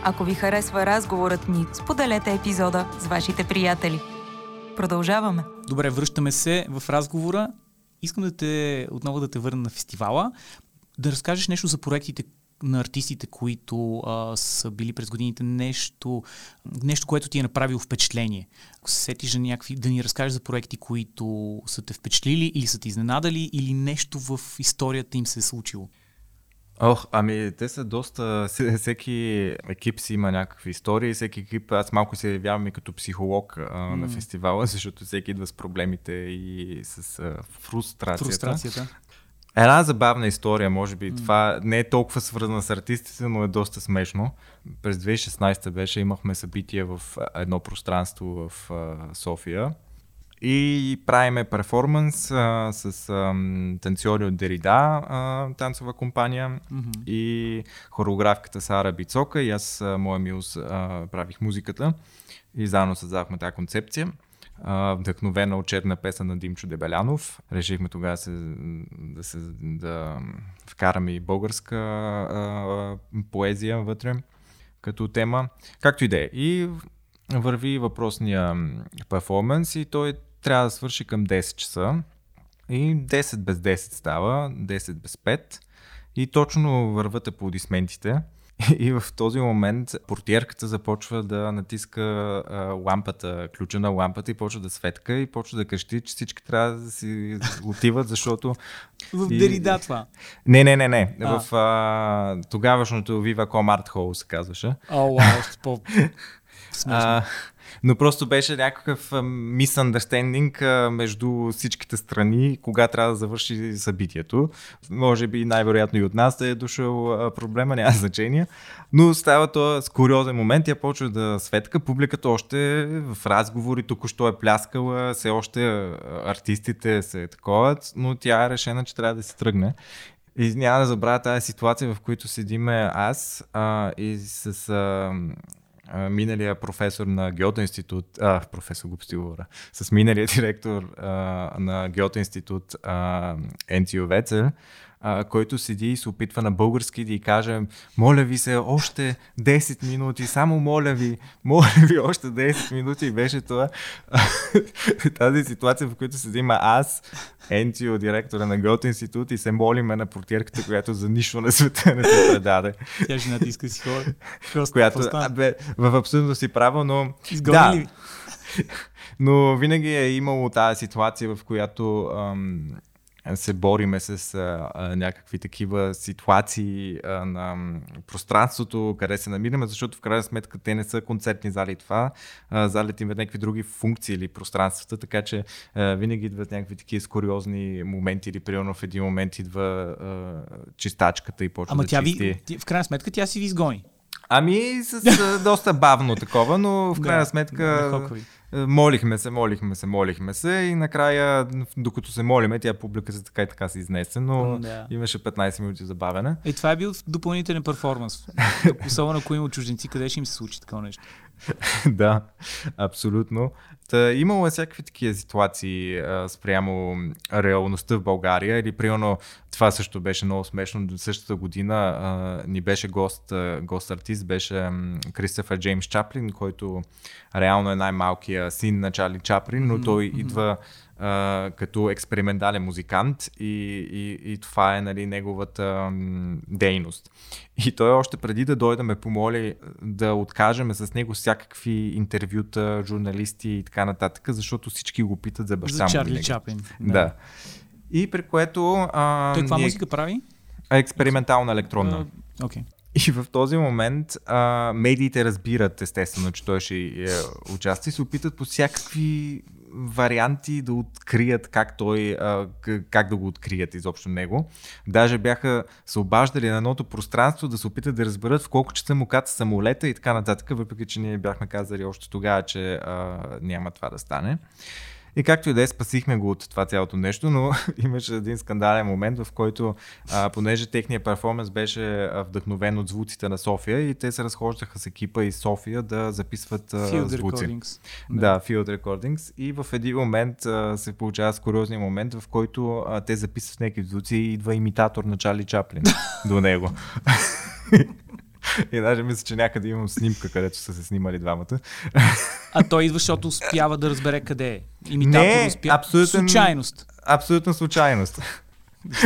Ако ви харесва разговорът ни, споделете епизода с вашите приятели. Продължаваме. Добре, връщаме се в разговора. Искам да те отново да те върна на фестивала, да разкажеш нещо за проектите, на артистите, които а, са били през годините нещо, нещо, което ти е направило впечатление. Ако се сетиш за някакви, да ни разкажеш за проекти, които са те впечатлили или са те изненадали или нещо в историята им се е случило. Ох, ами те са доста... Всеки екип си има някакви истории, всеки екип... Аз малко се явявам и като психолог а, mm. на фестивала, <laughs> защото всеки идва с проблемите и с а, фрустрацията. Фрустрацията. Една забавна история, може би. Mm. Това не е толкова свързано с артистите, но е доста смешно. През 2016 беше, имахме събитие в едно пространство в София и правиме перформанс а, с а, танцори от Дерида, а, танцова компания mm-hmm. и хореографката Сара Бицока и аз, моя милс, а, правих музиката и заедно създавахме тази концепция вдъхновена от черна песен на Димчо Дебелянов. Решихме тогава се, да, се, да вкараме и българска а, поезия вътре като тема. Както и да е. И върви въпросния перформанс и той трябва да свърши към 10 часа. И 10 без 10 става, 10 без 5. И точно върват аплодисментите. <laughs> И в този момент портиерката започва да натиска а, лампата, ключа на лампата и почва да светка и почва да крещи, че всички трябва да си отиват, защото... <laughs> в и... Дерида това? Не, не, не, не. А. В а, тогавашното Viva Com Art Hall се казваше. О, вау, още по... <laughs> Смешно. Но просто беше някакъв misunderstanding между всичките страни, кога трябва да завърши събитието. Може би най-вероятно и от нас да е дошъл проблема, няма значение. Но става то с куриозен момент, тя почва да светка, публиката още в разговори, току-що е пляскала, все още артистите се таковат, но тя е решена, че трябва да се тръгне. И няма да забравя тази ситуация, в която седиме аз а, и с а, миналия професор на Геото институт, а, професор глупости говоря, с миналия <laughs> директор а, на Геото институт Енцио Вецер, а, който седи и се опитва на български да й каже, моля ви се, още 10 минути, само моля ви, моля ви, още 10 минути и беше това. <laughs> Тази ситуация, в която седим аз, Енцио, директора на Гот институт и се молиме на портиерката, която за нищо на света не се предаде. Тя жената иска си хора. Която, бе, в абсолютно си право, но... да, ли? <laughs> Но винаги е имало тази ситуация, в която ам, се бориме с а, а, някакви такива ситуации а, на пространството, къде се намираме, защото в крайна сметка те не са концертни зали това. А, залите имат някакви други функции или пространствата, така че а, винаги идват някакви такива скуриозни моменти или примерно в един момент идва а, чистачката и почва Ама да тя чисти. Ви, в крайна сметка тя си ви изгони. Ами с доста бавно такова, но в <laughs> крайна сметка... Да, е, молихме се, молихме се, молихме се и накрая, докато се молиме, тя публиката така и така се изнесе, но да. имаше 15 минути забавяне. И това е бил допълнителен перформанс. <laughs> Особено ако има чужденци, къде ще им се случи такова нещо. <laughs> да, абсолютно. Та, имало е всякакви такива ситуации а, спрямо реалността в България или примерно това също беше много смешно. До същата година а, ни беше гост, а, гост артист, беше Кристофър Джеймс Чаплин, който реално е най-малкият син на Чарли Чаплин, но той mm-hmm. идва а, като експериментален музикант и, и, и това е нали, неговата м, дейност. И той още преди да дойде ме помоли да откажеме с него всякакви интервюта, журналисти и така нататък, защото всички го питат за баща му. За Чарли Чаплин. Да. да. И при което... А, той каква ние... музика прави? Експериментална електронна. Окей. Uh, okay. И в този момент а, медиите разбират естествено, че той ще е, участва и се опитат по всякакви варианти да открият как той, как да го открият изобщо него. Даже бяха се обаждали на едното пространство да се опитат да разберат в колко часа му каца самолета и така нататък, въпреки че ние бяхме казали още тогава, че няма това да стане. И както и да е, спасихме го от това цялото нещо, но <laughs> имаше един скандален момент, в който, а, понеже техният перформанс беше вдъхновен от звуците на София и те се разхождаха с екипа из София да записват а, Field звуци. Recordings. Да, Field Recordings. И в един момент а, се получава скуриозния момент, в който а, те записват някакви звуци и идва имитатор на Чарли Чаплин <laughs> до него. <laughs> И даже мисля, че някъде имам снимка, където са се снимали двамата. А той идва, защото успява да разбере къде е. Имитатор Не, успя... абсолютен- Случайност. Абсолютна случайност. <laughs>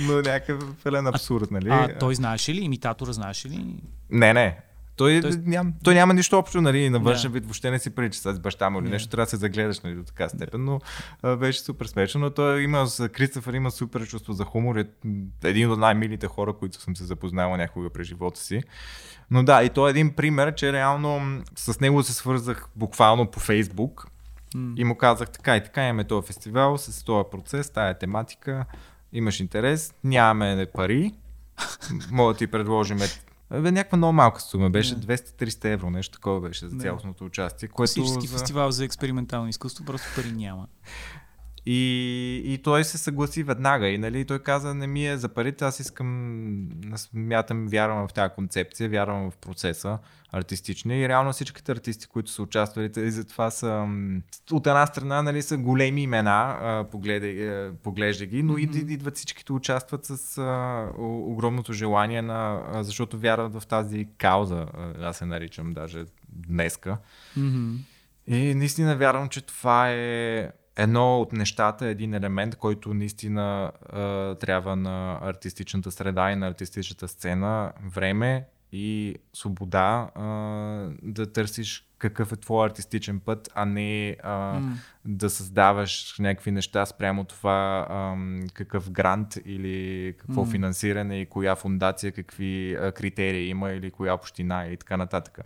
Но някакъв пълен абсурд, нали? А той знаеше ли? Имитатора знаеше ли? Не, не. Той, Тоест- ням, той няма нищо общо, нали, на външен Да. вид въобще не си прилича с баща му или Да. нещо, трябва да се загледаш нали, до така степен, но а, беше супер смешно, но той има, Кристофър има супер чувство за хумор, е един от най-милите хора, които съм се запознавал някога през живота си. Но да, и то е един пример, че реално с него се свързах буквално по Фейсбук и му казах така и така, имаме този фестивал с този процес, тая тематика, имаш интерес, нямаме пари, <laughs> мога да ти предложим Бе, някаква много малка сума, беше Да. 200-300 евро, нещо такова беше за цялостното участие. Което Класически за... фестивал за експериментално изкуство, просто пари няма. И, и той се съгласи веднага. И нали, той каза, не ми е за парите, аз искам, аз мятам, вярвам в тази концепция, вярвам в процеса артистичния. И реално всичките артисти, които са участвали, и затова са от една страна нали, са големи имена, а, погледай, а, поглеждай ги, но mm-hmm. идват всичките участват с а, огромното желание, на, а, защото вярват в тази кауза, аз се наричам даже днеска. Мгм. И наистина вярвам, че това е едно от нещата, един елемент, който наистина а, трябва на артистичната среда и на артистичната сцена време и свобода а, да търсиш какъв е твой артистичен път, а не а, М. да създаваш някакви неща спрямо това ам, какъв грант или какво М. финансиране и коя фундация, какви а, критерии има или коя община и така нататък.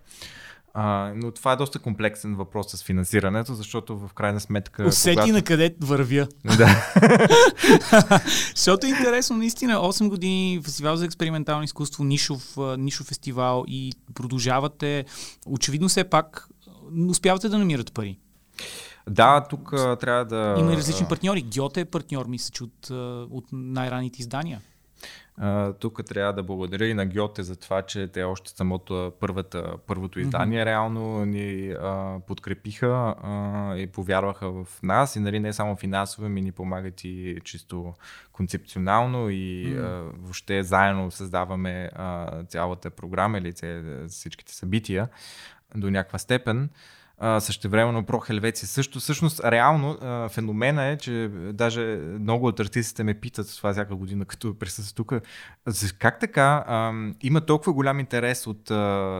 А, но това е доста комплексен въпрос с финансирането, защото в крайна сметка... Усети на къде вървя. Да. <laughs> Защото е интересно, наистина, 8 години фестивал за експериментално изкуство, нишов, нишов фестивал и продължавате, очевидно все пак, успявате да намирате пари. да, тук трябва да... Има и различни партньори. Гьоте е партньор, мисля, че от, от най-ранните издания. Тук трябва да благодаря и на Гьоте за това, че те още самото първата, първото издание mm-hmm. реално ни а, подкрепиха а, и повярваха в нас и нали, не само финансово, ми ни помагат и чисто концепционално и Мгм. а, въобще заедно създаваме а, цялата програма или ця- всичките събития до някаква степен. А, същевременно Про Хелвеция също. Всъщност, реално феномена е, че даже много от артистите ме питат това всяка година, като присъстват тук, как така има толкова голям интерес от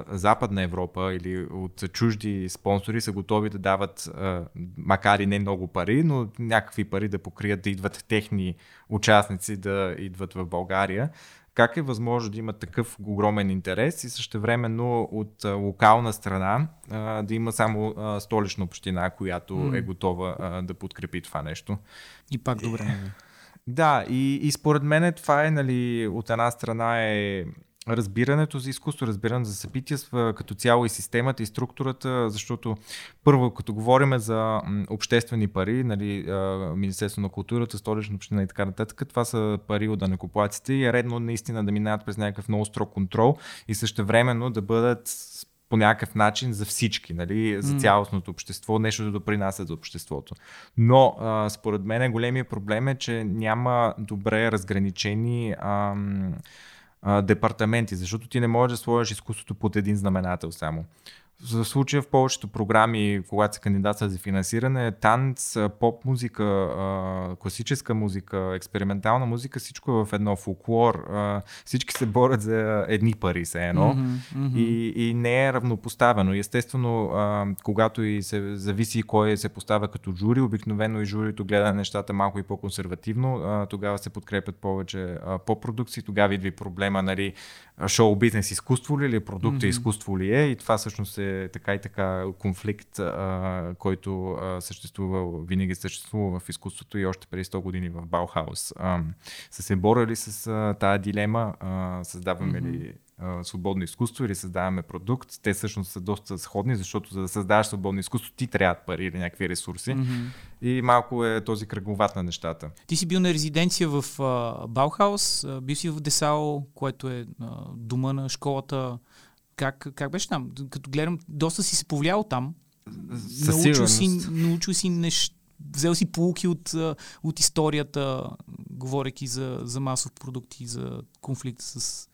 Западна Европа или от чужди спонсори са готови да дават, макар и не много пари, но някакви пари да покрият, да идват техни участници да идват в България. Как е възможно да има такъв огромен интерес и същевременно от локална страна да има само столична община, която М. е готова да подкрепи това нещо? И пак добре. Да, и, и според мен това е, нали, от една страна е разбирането за изкуство, разбирането за събития като цяло и системата и структурата, защото първо, като говорим за обществени пари, нали, Министерство на културата, столична община и така нататък, това са пари от данекоплаците и е редно наистина да минават през някакъв много строг контрол и същевременно да бъдат по някакъв начин за всички, нали, за цялостното общество, нещо да допринася за обществото. Но а, според мен големия проблем е, че няма добре разграничени ам, а, департаменти, защото ти не можеш да сложиш изкуството под един знаменател само. За случая в повечето програми, когато се кандидатства за финансиране, танц, поп музика, класическа музика, експериментална музика, всичко е в едно фолклор. Всички се борят за едни пари, се едно. Мгм, мгм. И, и не е равнопоставено. Естествено, когато и се зависи кой се поставя като жури, обикновено и журито гледа нещата малко и по-консервативно, тогава се подкрепят повече по-продукции, тогава идва проблема, нали, шоу бизнес изкуство ли или продукт mm-hmm. изкуство ли е и това всъщност е така и така конфликт, а, който а, съществува, винаги съществува в изкуството и още преди 100 години в Баухаус. А, са се борили с а, тая дилема, а, създаваме Мгм. ли свободно изкуство или създаваме продукт, те всъщност са доста сходни, защото за да създаваш свободно изкуство ти трябват пари или някакви ресурси. Mm-hmm. И малко е този кръговат на нещата. Ти си бил на резиденция в Баухаус, бил си в Десао, което е дома на школата. Как, как беше там? Като гледам, доста си се повлиял там. научил си, научил си неща взел си полуки от, от историята, говоряки за, за масов продукт и за конфликт с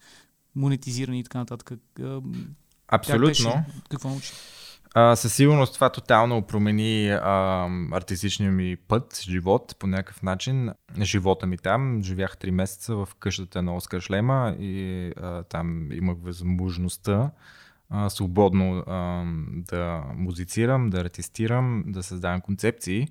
монетизиране и така нататък. Абсолютно. Какво научи? Със сигурност това тотално промени а, артистичния ми път, живот по някакъв начин. Живота ми там. Живях 3 месеца в къщата на Оскар Шлема и а, там имах възможността а, свободно а, да музицирам, да артистирам, да създавам концепции.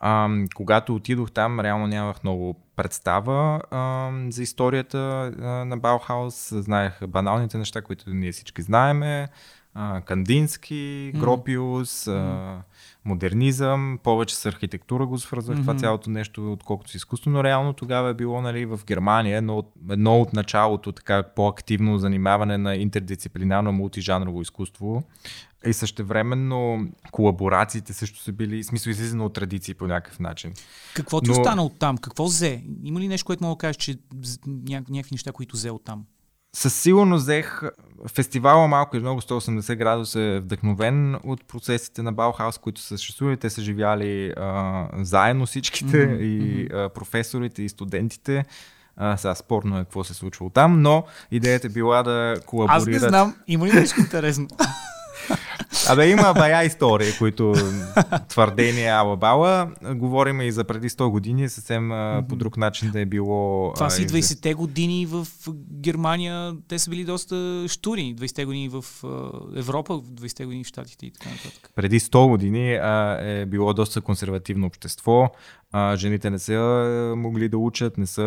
А, когато отидох там, реално нямах много представа а, за историята а, на Баухаус. Знаех баналните неща, които ние всички знаеме. А, Кандински, Гропиус, mm. а, модернизъм, повече с архитектура го свързвах mm-hmm. това цялото нещо, отколкото с изкуство, но реално тогава е било нали, в Германия едно от, едно от началото така по-активно занимаване на интердисциплинарно мултижанрово изкуство. И същевременно колаборациите също са били, в смисъл излизане от традиции по някакъв начин. Какво ти Но... остана от там? Какво взе? Има ли нещо, което мога да кажеш, че някакви неща, които взе от там? Със сигурност взех фестивала малко и много 180 градуса е вдъхновен от процесите на Баухаус, които съществували. Те са живяли а, заедно всичките mm-hmm. и а, професорите и студентите. А, сега спорно е какво се случва там, но идеята е била да колаборират. Аз не знам, има ли нещо интересно? <laughs> Абе, има бая истории, които твърдения ала-бала. Говорим и за преди 100 години, съвсем по друг начин да е било. Това си 20-те години в Германия, те са били доста штури. 20-те години в Европа, 20-те години в Штатите и така нататък. Преди 100 години е било доста консервативно общество а, жените не са могли да учат, не са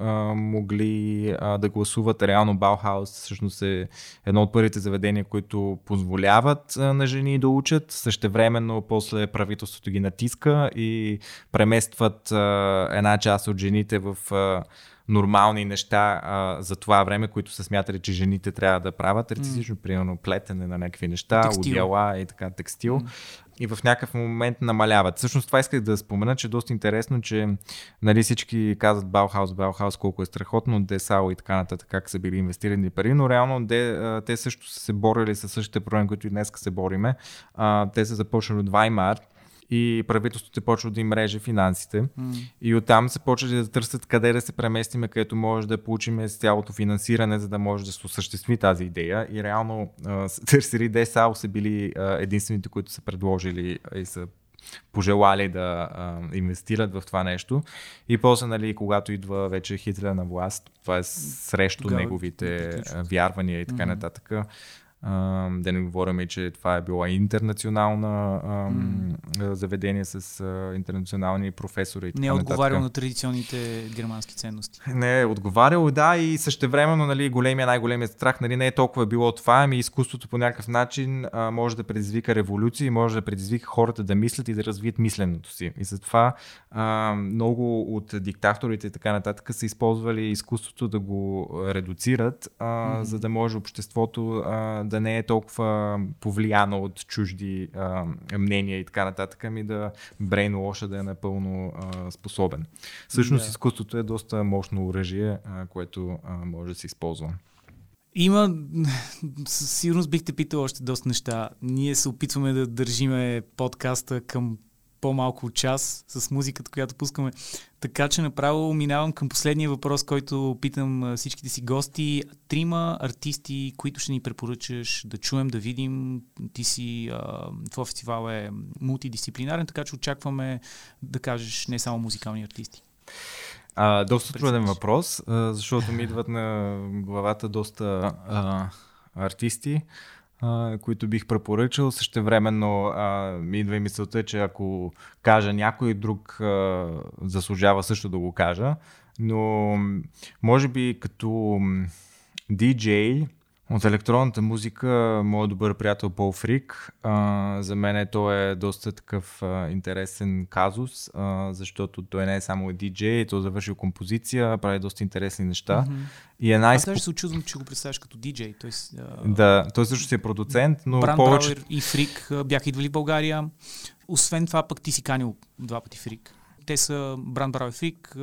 а, могли а, да гласуват. Реално Баухаус всъщност е едно от първите заведения, които позволяват а, на жени да учат. Същевременно после правителството ги натиска и преместват а, една част от жените в а, нормални неща а, за това време, които са смятали, че жените трябва да правят. Артистично, mm. примерно плетене на някакви неща, одеяла и така, текстил. Mm и в някакъв момент намаляват. Всъщност това исках да спомена, че е доста интересно, че нали, всички казват Баухаус, Баухаус, колко е страхотно, Десао и така нататък, как са били инвестирани пари, но реално де, те също са се борили с същите проблеми, които и днес се бориме. те са започнали от Ваймар, и правителството е почва да им реже финансите. Mm. И оттам се почват да търсят къде да се преместиме, където може да получим цялото финансиране, за да може да се осъществи тази идея. И реално <laughs> търсили ДСАО са били единствените, които са предложили и са пожелали да а, инвестират в това нещо. И после, нали, когато идва вече Хитлер на власт, това е срещу Тогава, неговите вярвания и така mm-hmm. нататък да не говорим, че това е било интернационална mm. заведение с а, интернационални професори. И не е отговарял на традиционните германски ценности. Не е отговарял, да, и същевременно нали, големия, най-големият страх нали, не е толкова било това, ами изкуството по някакъв начин а, може да предизвика революции, може да предизвика хората да мислят и да развият мисленето си. И затова а, много от диктаторите и така нататък са използвали изкуството да го редуцират, а, mm. за да може обществото а, да не е толкова повлияно от чужди а, мнения и така нататък, ами да брейнлоша да е напълно а, способен. Всъщност yeah. изкуството е доста мощно оръжие, а, което а, може да се използва. Има, <laughs> със сигурност бихте питал още доста неща. Ние се опитваме да държиме подкаста към по-малко от час с музиката, която пускаме. Така че направо минавам към последния въпрос, който питам всичките си гости. Трима артисти, които ще ни препоръчаш да чуем, да видим. Ти си, твой фестивал е мултидисциплинарен, така че очакваме да кажеш не само музикални артисти. А, доста труден въпрос, защото ми идват на главата доста а, артисти които бих препоръчал. Същевременно а, ми идва и мисълта, че ако кажа някой друг а, заслужава също да го кажа. Но може би като диджей От електронната музика, моят добър приятел Пол Фрик, а, за мен той е доста такъв а, интересен казус, а, защото той не е само диджей, той завършил композиция, прави доста интересни неща. Mm-hmm. И е най- Аз даже се очудвам, че го представяш като диджей. Той, а... Да, той също си е продуцент, но Бран повече... Брауер и Фрик бяха идвали в България. Освен това пък ти си канил два пъти Фрик. Те са Бран Брауер Фрик,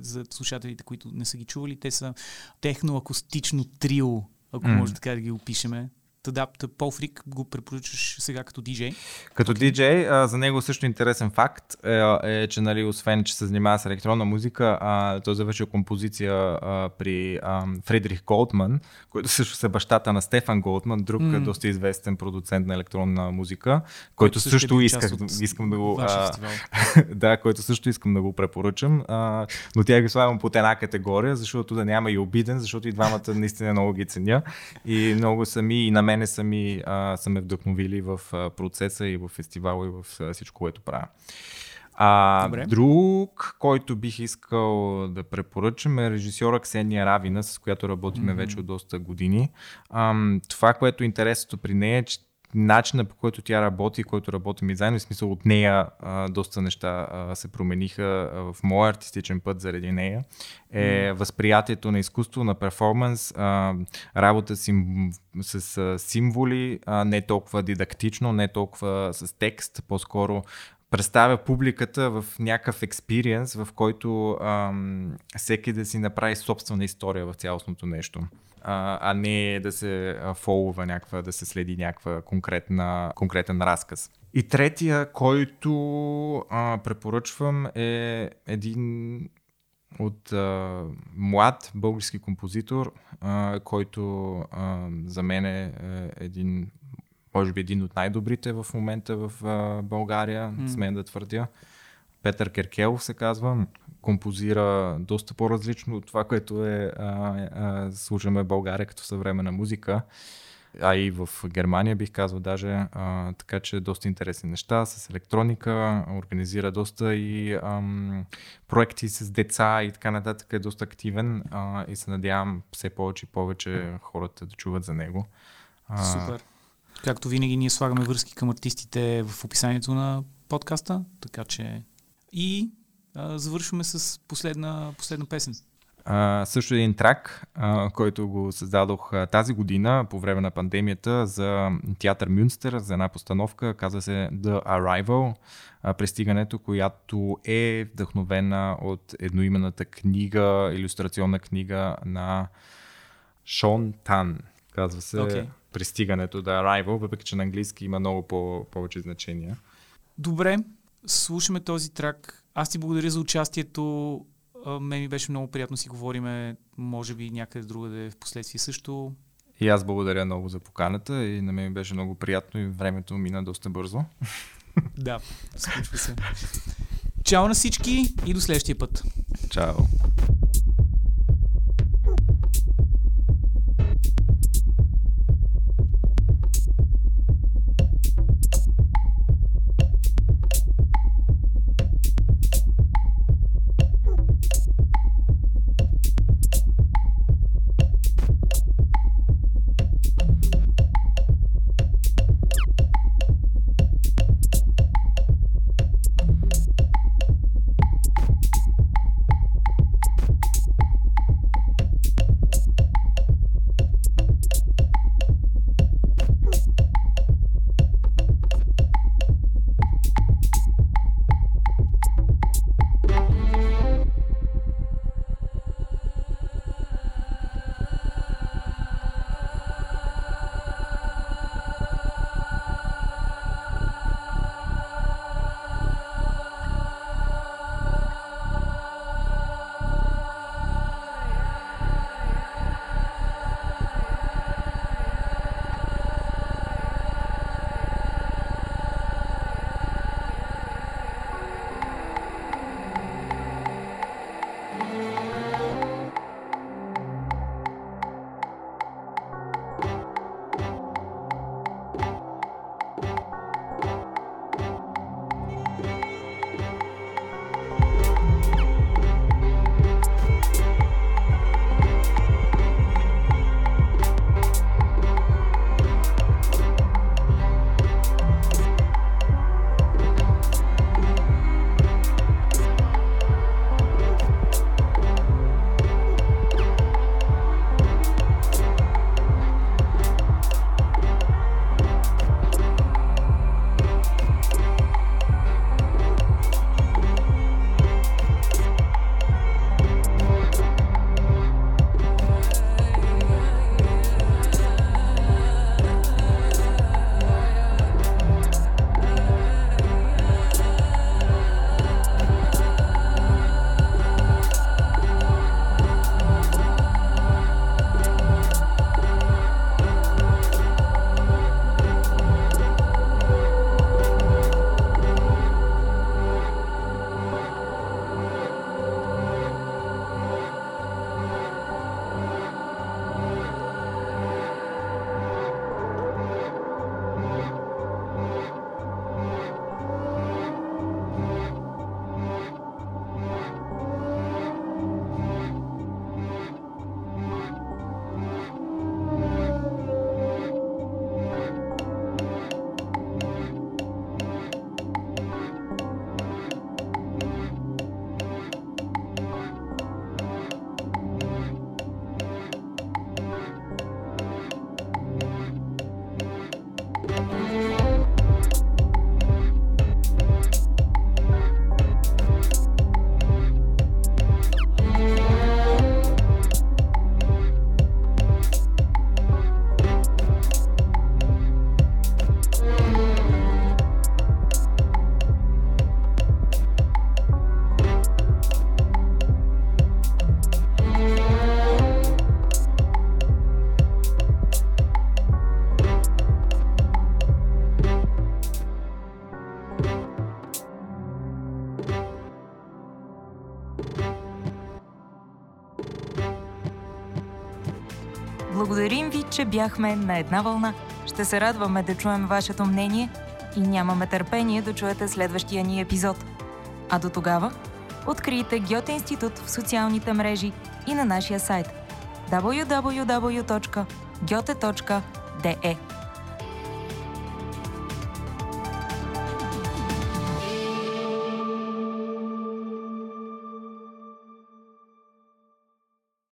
за слушателите, които не са ги чували, те са техно-акустично трио ако mm. може така да ги опишеме. Та Пол Фрик го препоръчваш сега като диджей. Като okay. диджей, а, за него също интересен факт е, е че нали, освен, че се занимава с електронна музика, а, той завършил композиция а, при а, Фридрих Голдман, който също е бащата на Стефан Голдман, друг mm. доста известен продуцент на електронна музика, който, който също, също е исках, искам да го... А, <laughs> да, който също искам да го препоръчам, а, но тя ги слагам под една категория, защото да няма и обиден, защото и двамата наистина много ги ценя и много сами и на мен мене са, ми, а, са ме вдъхновили в а, процеса и в фестивала и в а, всичко, което правя. А, Добре. друг, който бих искал да препоръчам е режисьора Ксения Равина, с която работиме mm-hmm. вече от доста години. А, това, което е интересното при нея е, че начина по който тя работи, който работим и заедно, в смисъл от нея а, доста неща а, се промениха а, в моя артистичен път заради нея, е mm. възприятието на изкуство, на перформанс, а, работа си, с а, символи, а, не толкова дидактично, не толкова с текст, по-скоро представя публиката в някакъв експириенс, в който ам, всеки да си направи собствена история в цялостното нещо а, а не да се фолува някаква, да се следи някаква конкретна, конкретен разказ. И третия, който а, препоръчвам е един от а, млад български композитор, а, който а, за мен е един, може би един от най-добрите в момента в а, България, mm. смен да твърдя. Петър Керкелов се казва композира доста по-различно от това, което е а, а, слушаме в България като съвременна музика. А и в Германия бих казал даже, а, така че доста интересни неща с електроника, организира доста и ам, проекти с деца и така нататък, е доста активен а, и се надявам все повече и повече хората да чуват за него. А, Супер. Както винаги ние слагаме връзки към артистите в описанието на подкаста, така че и а, завършваме с последна, последна песен. А, също един трак, а, който го създадох а, тази година по време на пандемията за театър Мюнстер, за една постановка, казва се The Arrival, а, пристигането, която е вдъхновена от едноименната книга, иллюстрационна книга на Шон Тан. Казва се okay. Пристигането, The Arrival, въпреки че на английски има много по- повече значения. Добре, слушаме този трак аз ти благодаря за участието. Мен ми беше много приятно си говориме, може би някъде другаде в последствие също. И аз благодаря много за поканата и на мен беше много приятно и времето мина доста бързо. <laughs> Да, случва се. Чао на всички и до следващия път. Чао. Че бяхме на една вълна. Ще се радваме да чуем вашето мнение и нямаме търпение да чуете следващия ни епизод. А до тогава, открийте Гьоте институт в социалните мрежи и на нашия сайт www.gyote.de.